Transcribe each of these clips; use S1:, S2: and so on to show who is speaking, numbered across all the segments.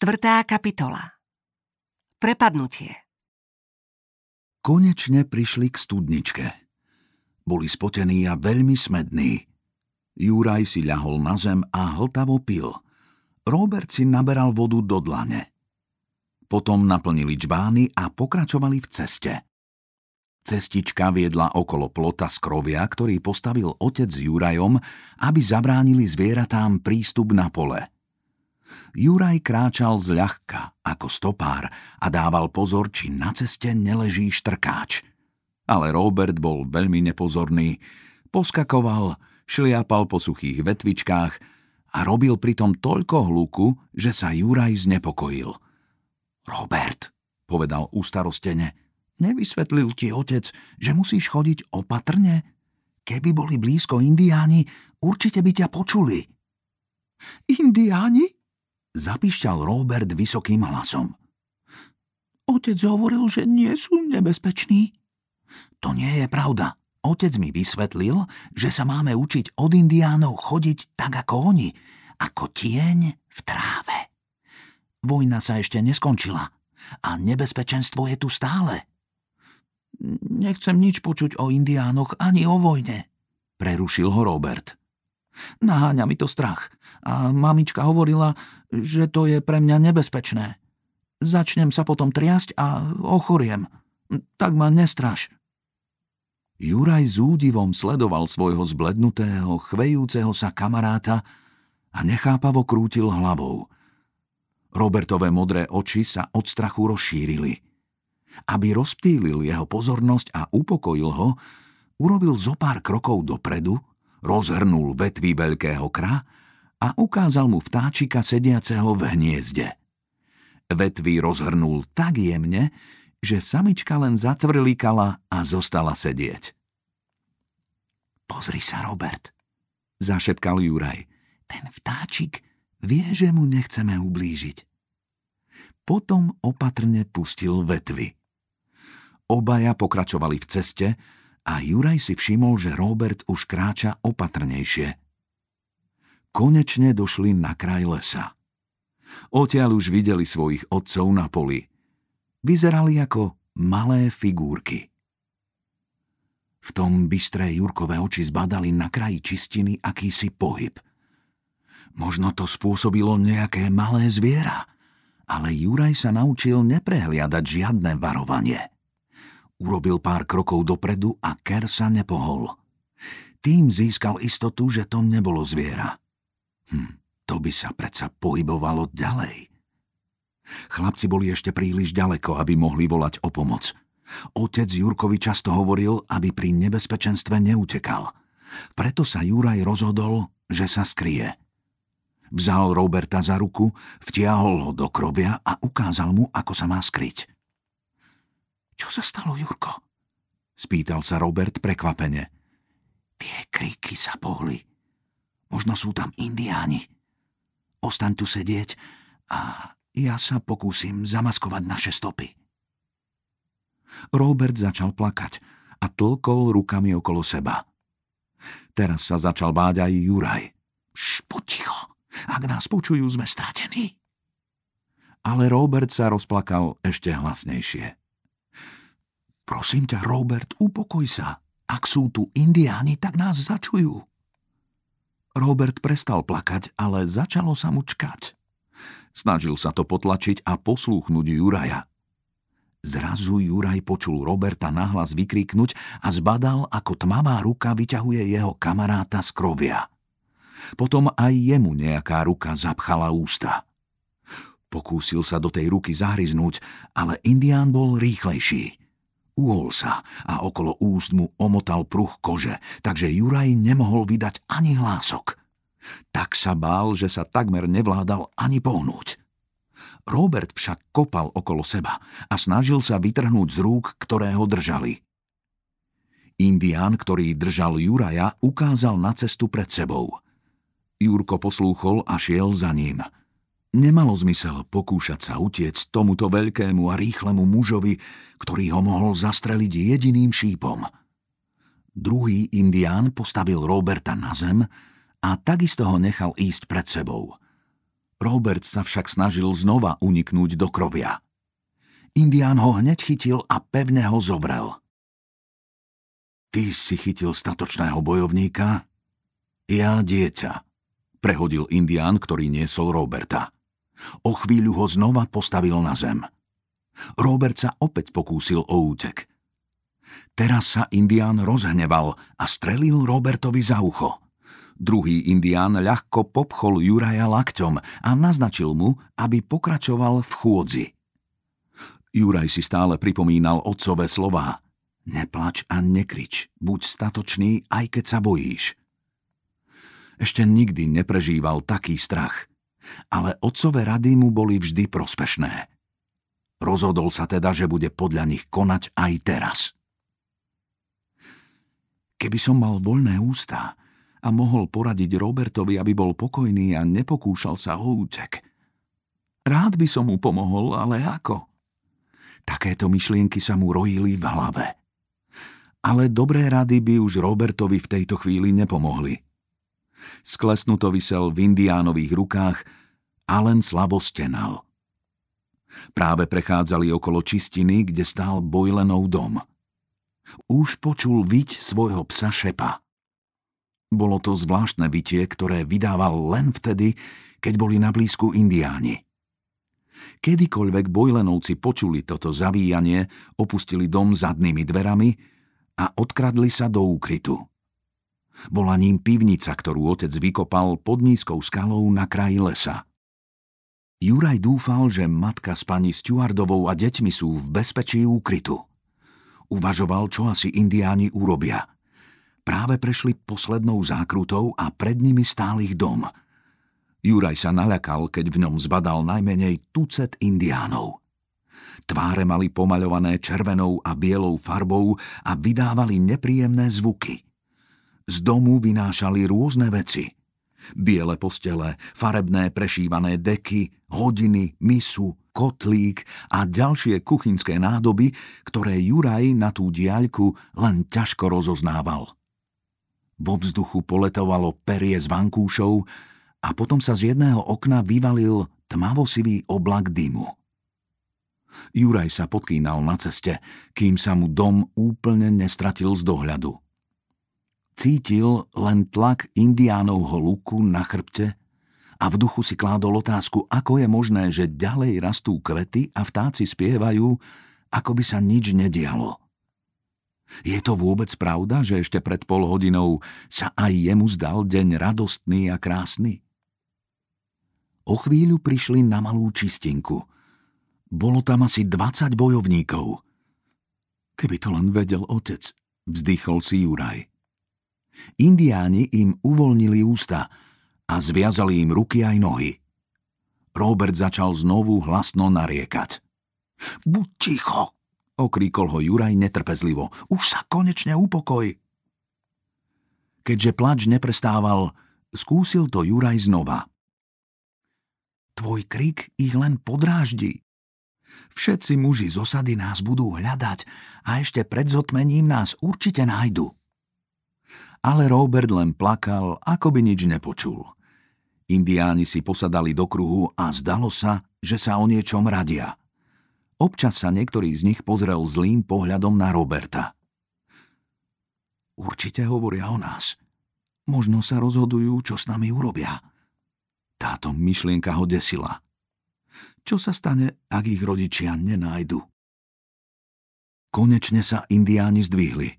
S1: Štvrtá kapitola Prepadnutie
S2: Konečne prišli k studničke. Boli spotení a veľmi smední. Juraj si ľahol na zem a hltavo pil. Robert si naberal vodu do dlane. Potom naplnili čbány a pokračovali v ceste. Cestička viedla okolo plota z krovia, ktorý postavil otec s Jurajom, aby zabránili zvieratám prístup na pole – Juraj kráčal zľahka ako stopár a dával pozor, či na ceste neleží štrkáč. Ale Robert bol veľmi nepozorný. Poskakoval, šliapal po suchých vetvičkách a robil pritom toľko hluku, že sa Juraj znepokojil. Robert, povedal ustarostene, nevysvetlil ti otec, že musíš chodiť opatrne? Keby boli blízko indiáni, určite by ťa počuli. Indiáni? Zapišťal Robert vysokým hlasom. Otec hovoril, že nie sú nebezpeční. To nie je pravda. Otec mi vysvetlil, že sa máme učiť od indiánov chodiť tak ako oni, ako tieň v tráve. Vojna sa ešte neskončila a nebezpečenstvo je tu stále. Nechcem nič počuť o indiánoch ani o vojne, prerušil ho Robert. Naháňa mi to strach. A mamička hovorila, že to je pre mňa nebezpečné. Začnem sa potom triasť a ochoriem. Tak ma nestraš. Juraj s údivom sledoval svojho zblednutého, chvejúceho sa kamaráta a nechápavo krútil hlavou. Robertové modré oči sa od strachu rozšírili. Aby rozptýlil jeho pozornosť a upokojil ho, urobil zo pár krokov dopredu rozhrnul vetvy veľkého kra a ukázal mu vtáčika sediaceho v hniezde. Vetvy rozhrnul tak jemne, že samička len zacvrlíkala a zostala sedieť. Pozri sa, Robert, zašepkal Juraj. Ten vtáčik vie, že mu nechceme ublížiť. Potom opatrne pustil vetvy. Obaja pokračovali v ceste, a Juraj si všimol, že Robert už kráča opatrnejšie. Konečne došli na kraj lesa. Odtiaľ už videli svojich otcov na poli. Vyzerali ako malé figúrky. V tom bystré Jurkové oči zbadali na kraji čistiny akýsi pohyb. Možno to spôsobilo nejaké malé zviera, ale Juraj sa naučil neprehliadať žiadne varovanie. Urobil pár krokov dopredu a Ker sa nepohol. Tým získal istotu, že to nebolo zviera. Hm, to by sa predsa pohybovalo ďalej. Chlapci boli ešte príliš ďaleko, aby mohli volať o pomoc. Otec Jurkovi často hovoril, aby pri nebezpečenstve neutekal. Preto sa Juraj rozhodol, že sa skrie. Vzal Roberta za ruku, vtiahol ho do krovia a ukázal mu, ako sa má skryť. Čo sa stalo, Jurko? Spýtal sa Robert prekvapene. Tie kriky sa pohli. Možno sú tam indiáni. Ostaň tu sedieť a ja sa pokúsim zamaskovať naše stopy. Robert začal plakať a tlkol rukami okolo seba. Teraz sa začal báť aj Juraj. Šť, poticho, ak nás počujú, sme stratení. Ale Robert sa rozplakal ešte hlasnejšie. Prosím ťa, Robert, upokoj sa. Ak sú tu indiáni, tak nás začujú. Robert prestal plakať, ale začalo sa mu čkať. Snažil sa to potlačiť a poslúchnuť Juraja. Zrazu Juraj počul Roberta nahlas vykriknúť a zbadal, ako tmavá ruka vyťahuje jeho kamaráta z krovia. Potom aj jemu nejaká ruka zapchala ústa. Pokúsil sa do tej ruky zahryznúť, ale indián bol rýchlejší. Uhol sa a okolo úst mu omotal pruh kože, takže Juraj nemohol vydať ani hlások. Tak sa bál, že sa takmer nevládal ani pohnúť. Robert však kopal okolo seba a snažil sa vytrhnúť z rúk, ktoré ho držali. Indián, ktorý držal Juraja, ukázal na cestu pred sebou. Jurko poslúchol a šiel za ním – Nemalo zmysel pokúšať sa utiecť tomuto veľkému a rýchlemu mužovi, ktorý ho mohol zastreliť jediným šípom. Druhý indián postavil Roberta na zem a takisto ho nechal ísť pred sebou. Robert sa však snažil znova uniknúť do krovia. Indián ho hneď chytil a pevne ho zovrel. Ty si chytil statočného bojovníka? Ja dieťa, prehodil Indián, ktorý niesol Roberta. O chvíľu ho znova postavil na zem. Robert sa opäť pokúsil o útek. Teraz sa Indián rozhneval a strelil Robertovi za ucho. Druhý Indián ľahko popchol Juraja lakťom a naznačil mu, aby pokračoval v chôdzi. Juraj si stále pripomínal otcové slová – Neplač a nekrič, buď statočný, aj keď sa bojíš. Ešte nikdy neprežíval taký strach, ale otcové rady mu boli vždy prospešné. Rozhodol sa teda, že bude podľa nich konať aj teraz. Keby som mal voľné ústa a mohol poradiť Robertovi, aby bol pokojný a nepokúšal sa o útek, rád by som mu pomohol, ale ako? Takéto myšlienky sa mu rojili v hlave ale dobré rady by už Robertovi v tejto chvíli nepomohli. Sklesnuto vysel v indiánových rukách a len slabo stenal. Práve prechádzali okolo čistiny, kde stál Bojlenov dom. Už počul viť svojho psa Šepa. Bolo to zvláštne bytie, ktoré vydával len vtedy, keď boli na blízku indiáni. Kedykoľvek Bojlenovci počuli toto zavíjanie, opustili dom zadnými dverami a odkradli sa do úkrytu. Bola ním pivnica, ktorú otec vykopal pod nízkou skalou na kraji lesa. Juraj dúfal, že matka s pani Stuardovou a deťmi sú v bezpečí úkrytu. Uvažoval, čo asi indiáni urobia. Práve prešli poslednou zákrutou a pred nimi stál ich dom. Juraj sa naľakal, keď v ňom zbadal najmenej tucet indiánov. Tváre mali pomaľované červenou a bielou farbou a vydávali nepríjemné zvuky. Z domu vynášali rôzne veci. Biele postele, farebné prešívané deky, hodiny, misu, kotlík a ďalšie kuchynské nádoby, ktoré Juraj na tú diaľku len ťažko rozoznával. Vo vzduchu poletovalo perie z vankúšov a potom sa z jedného okna vyvalil tmavosivý oblak dymu. Juraj sa podkýnal na ceste, kým sa mu dom úplne nestratil z dohľadu. Cítil len tlak indiánovho luku na chrbte a v duchu si kládol otázku, ako je možné, že ďalej rastú kvety a vtáci spievajú, ako by sa nič nedialo. Je to vôbec pravda, že ešte pred pol hodinou sa aj jemu zdal deň radostný a krásny? O chvíľu prišli na malú čistinku – bolo tam asi 20 bojovníkov. Keby to len vedel otec, vzdychol si Juraj. Indiáni im uvoľnili ústa a zviazali im ruky aj nohy. Robert začal znovu hlasno nariekať. Buď ticho, okríkol ho Juraj netrpezlivo. Už sa konečne upokoj. Keďže plač neprestával, skúsil to Juraj znova. Tvoj krik ich len podráždi, Všetci muži z osady nás budú hľadať a ešte pred zotmením nás určite nájdu. Ale Robert len plakal, ako by nič nepočul. Indiáni si posadali do kruhu a zdalo sa, že sa o niečom radia. Občas sa niektorý z nich pozrel zlým pohľadom na Roberta. Určite hovoria o nás. Možno sa rozhodujú, čo s nami urobia. Táto myšlienka ho desila. Čo sa stane, ak ich rodičia nenájdu? Konečne sa indiáni zdvihli.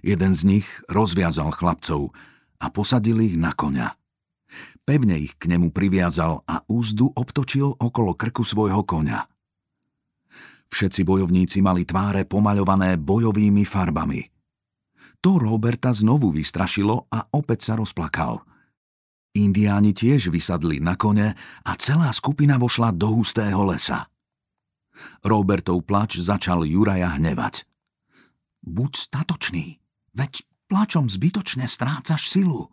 S2: Jeden z nich rozviazal chlapcov a posadil ich na koňa. Pevne ich k nemu priviazal a úzdu obtočil okolo krku svojho koňa. Všetci bojovníci mali tváre pomaľované bojovými farbami. To Roberta znovu vystrašilo a opäť sa rozplakal – Indiáni tiež vysadli na kone a celá skupina vošla do hustého lesa. Robertov plač začal Juraja hnevať. Buď statočný, veď plačom zbytočne strácaš silu.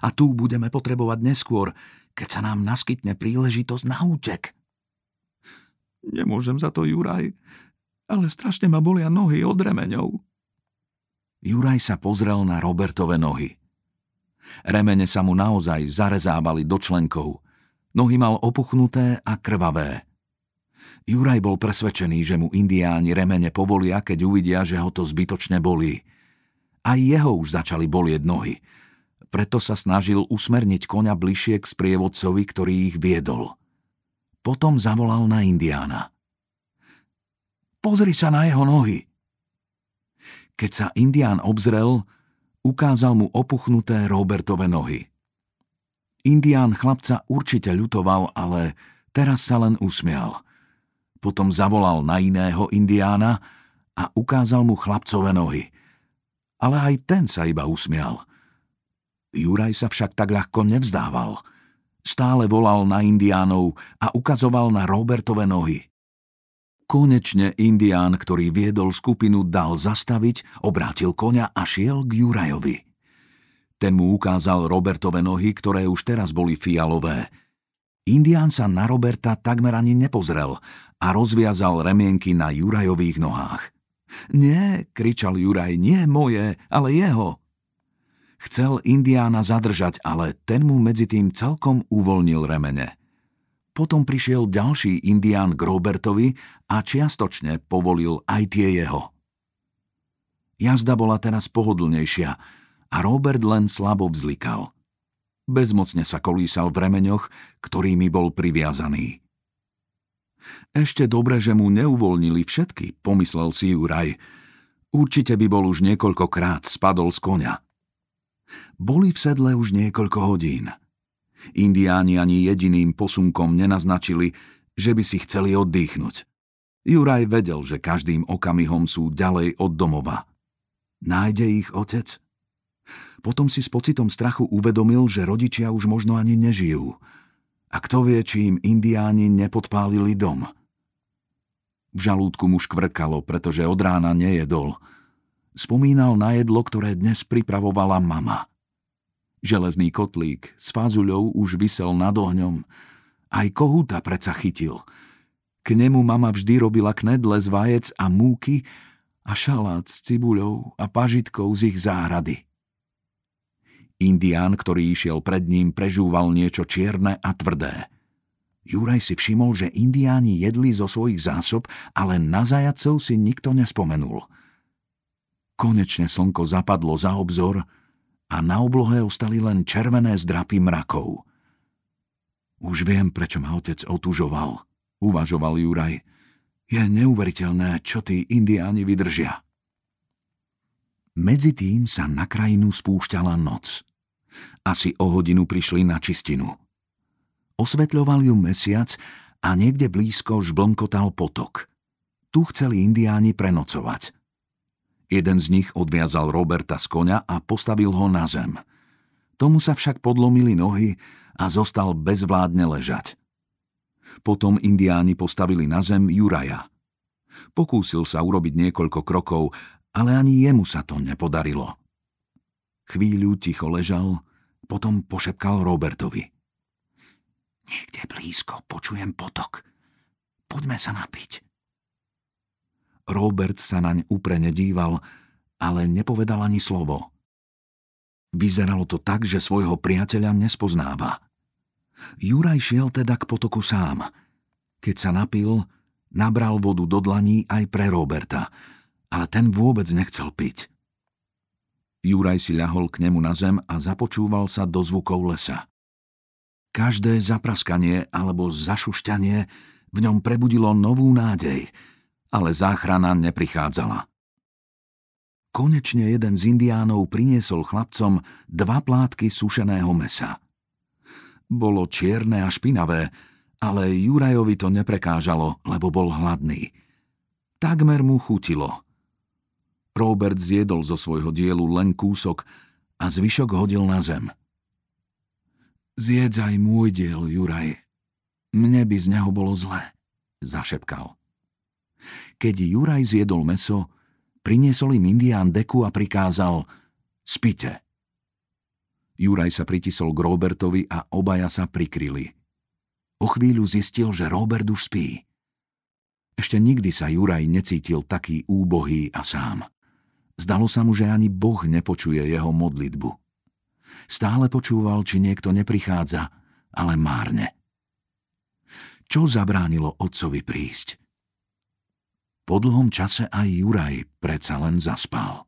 S2: A tu budeme potrebovať neskôr, keď sa nám naskytne príležitosť na útek. Nemôžem za to, Juraj, ale strašne ma bolia nohy od remeňov. Juraj sa pozrel na Robertove nohy – Remene sa mu naozaj zarezávali do členkov. Nohy mal opuchnuté a krvavé. Juraj bol presvedčený, že mu indiáni remene povolia, keď uvidia, že ho to zbytočne bolí. Aj jeho už začali bolieť nohy. Preto sa snažil usmerniť koňa bližšie k sprievodcovi, ktorý ich viedol. Potom zavolal na indiána. Pozri sa na jeho nohy. Keď sa indián obzrel, ukázal mu opuchnuté Robertove nohy. Indián chlapca určite ľutoval, ale teraz sa len usmial. Potom zavolal na iného indiána a ukázal mu chlapcové nohy. Ale aj ten sa iba usmial. Juraj sa však tak ľahko nevzdával. Stále volal na indiánov a ukazoval na Robertove nohy. Konečne indián, ktorý viedol skupinu, dal zastaviť, obrátil koňa a šiel k Jurajovi. Ten mu ukázal Robertove nohy, ktoré už teraz boli fialové. Indián sa na Roberta takmer ani nepozrel a rozviazal remienky na Jurajových nohách. Nie, kričal Juraj, nie moje, ale jeho. Chcel Indiána zadržať, ale ten mu medzi tým celkom uvoľnil remene. Potom prišiel ďalší indián k Robertovi a čiastočne povolil aj tie jeho. Jazda bola teraz pohodlnejšia a Robert len slabo vzlikal. Bezmocne sa kolísal v remeňoch, ktorými bol priviazaný. Ešte dobre, že mu neuvoľnili všetky, pomyslel si Juraj. Určite by bol už niekoľkokrát spadol z konia. Boli v sedle už niekoľko hodín – Indiáni ani jediným posunkom nenaznačili, že by si chceli oddychnúť. Juraj vedel, že každým okamihom sú ďalej od domova. Nájde ich otec? Potom si s pocitom strachu uvedomil, že rodičia už možno ani nežijú. A kto vie, či im indiáni nepodpálili dom. V žalúdku mu škvrkalo, pretože od rána nejedol. Spomínal na jedlo, ktoré dnes pripravovala mama – Železný kotlík s fazuľou už vysel nad ohňom. Aj kohúta preca chytil. K nemu mama vždy robila knedle z vajec a múky a šalát s cibuľou a pažitkou z ich záhrady. Indián, ktorý išiel pred ním, prežúval niečo čierne a tvrdé. Juraj si všimol, že indiáni jedli zo svojich zásob, ale na zajacov si nikto nespomenul. Konečne slnko zapadlo za obzor a na oblohe ostali len červené zdrapy mrakov. Už viem, prečo ma otec otužoval, uvažoval Juraj. Je neuveriteľné, čo tí indiáni vydržia. Medzi tým sa na krajinu spúšťala noc. Asi o hodinu prišli na čistinu. Osvetľoval ju mesiac a niekde blízko žblnkotal potok. Tu chceli indiáni prenocovať – Jeden z nich odviazal Roberta z konia a postavil ho na zem. Tomu sa však podlomili nohy a zostal bezvládne ležať. Potom indiáni postavili na zem Juraja. Pokúsil sa urobiť niekoľko krokov, ale ani jemu sa to nepodarilo. Chvíľu ticho ležal, potom pošepkal Robertovi. Niekde blízko počujem potok. Poďme sa napiť. Robert sa naň úprene díval, ale nepovedal ani slovo. Vyzeralo to tak, že svojho priateľa nespoznáva. Juraj šiel teda k potoku sám. Keď sa napil, nabral vodu do dlaní aj pre Roberta, ale ten vôbec nechcel piť. Juraj si ľahol k nemu na zem a započúval sa do zvukov lesa. Každé zapraskanie alebo zašušťanie v ňom prebudilo novú nádej – ale záchrana neprichádzala. Konečne jeden z indiánov priniesol chlapcom dva plátky sušeného mesa. Bolo čierne a špinavé, ale Jurajovi to neprekážalo, lebo bol hladný. Takmer mu chutilo. Robert zjedol zo svojho dielu len kúsok a zvyšok hodil na zem. Zjedz aj môj diel, Juraj. Mne by z neho bolo zle, zašepkal. Keď Juraj zjedol meso, priniesol im indián deku a prikázal Spite. Juraj sa pritisol k Robertovi a obaja sa prikryli. O chvíľu zistil, že Robert už spí. Ešte nikdy sa Juraj necítil taký úbohý a sám. Zdalo sa mu, že ani Boh nepočuje jeho modlitbu. Stále počúval, či niekto neprichádza, ale márne. čo zabránilo otcovi prísť. Po dlhom čase aj Juraj predsa len zaspal.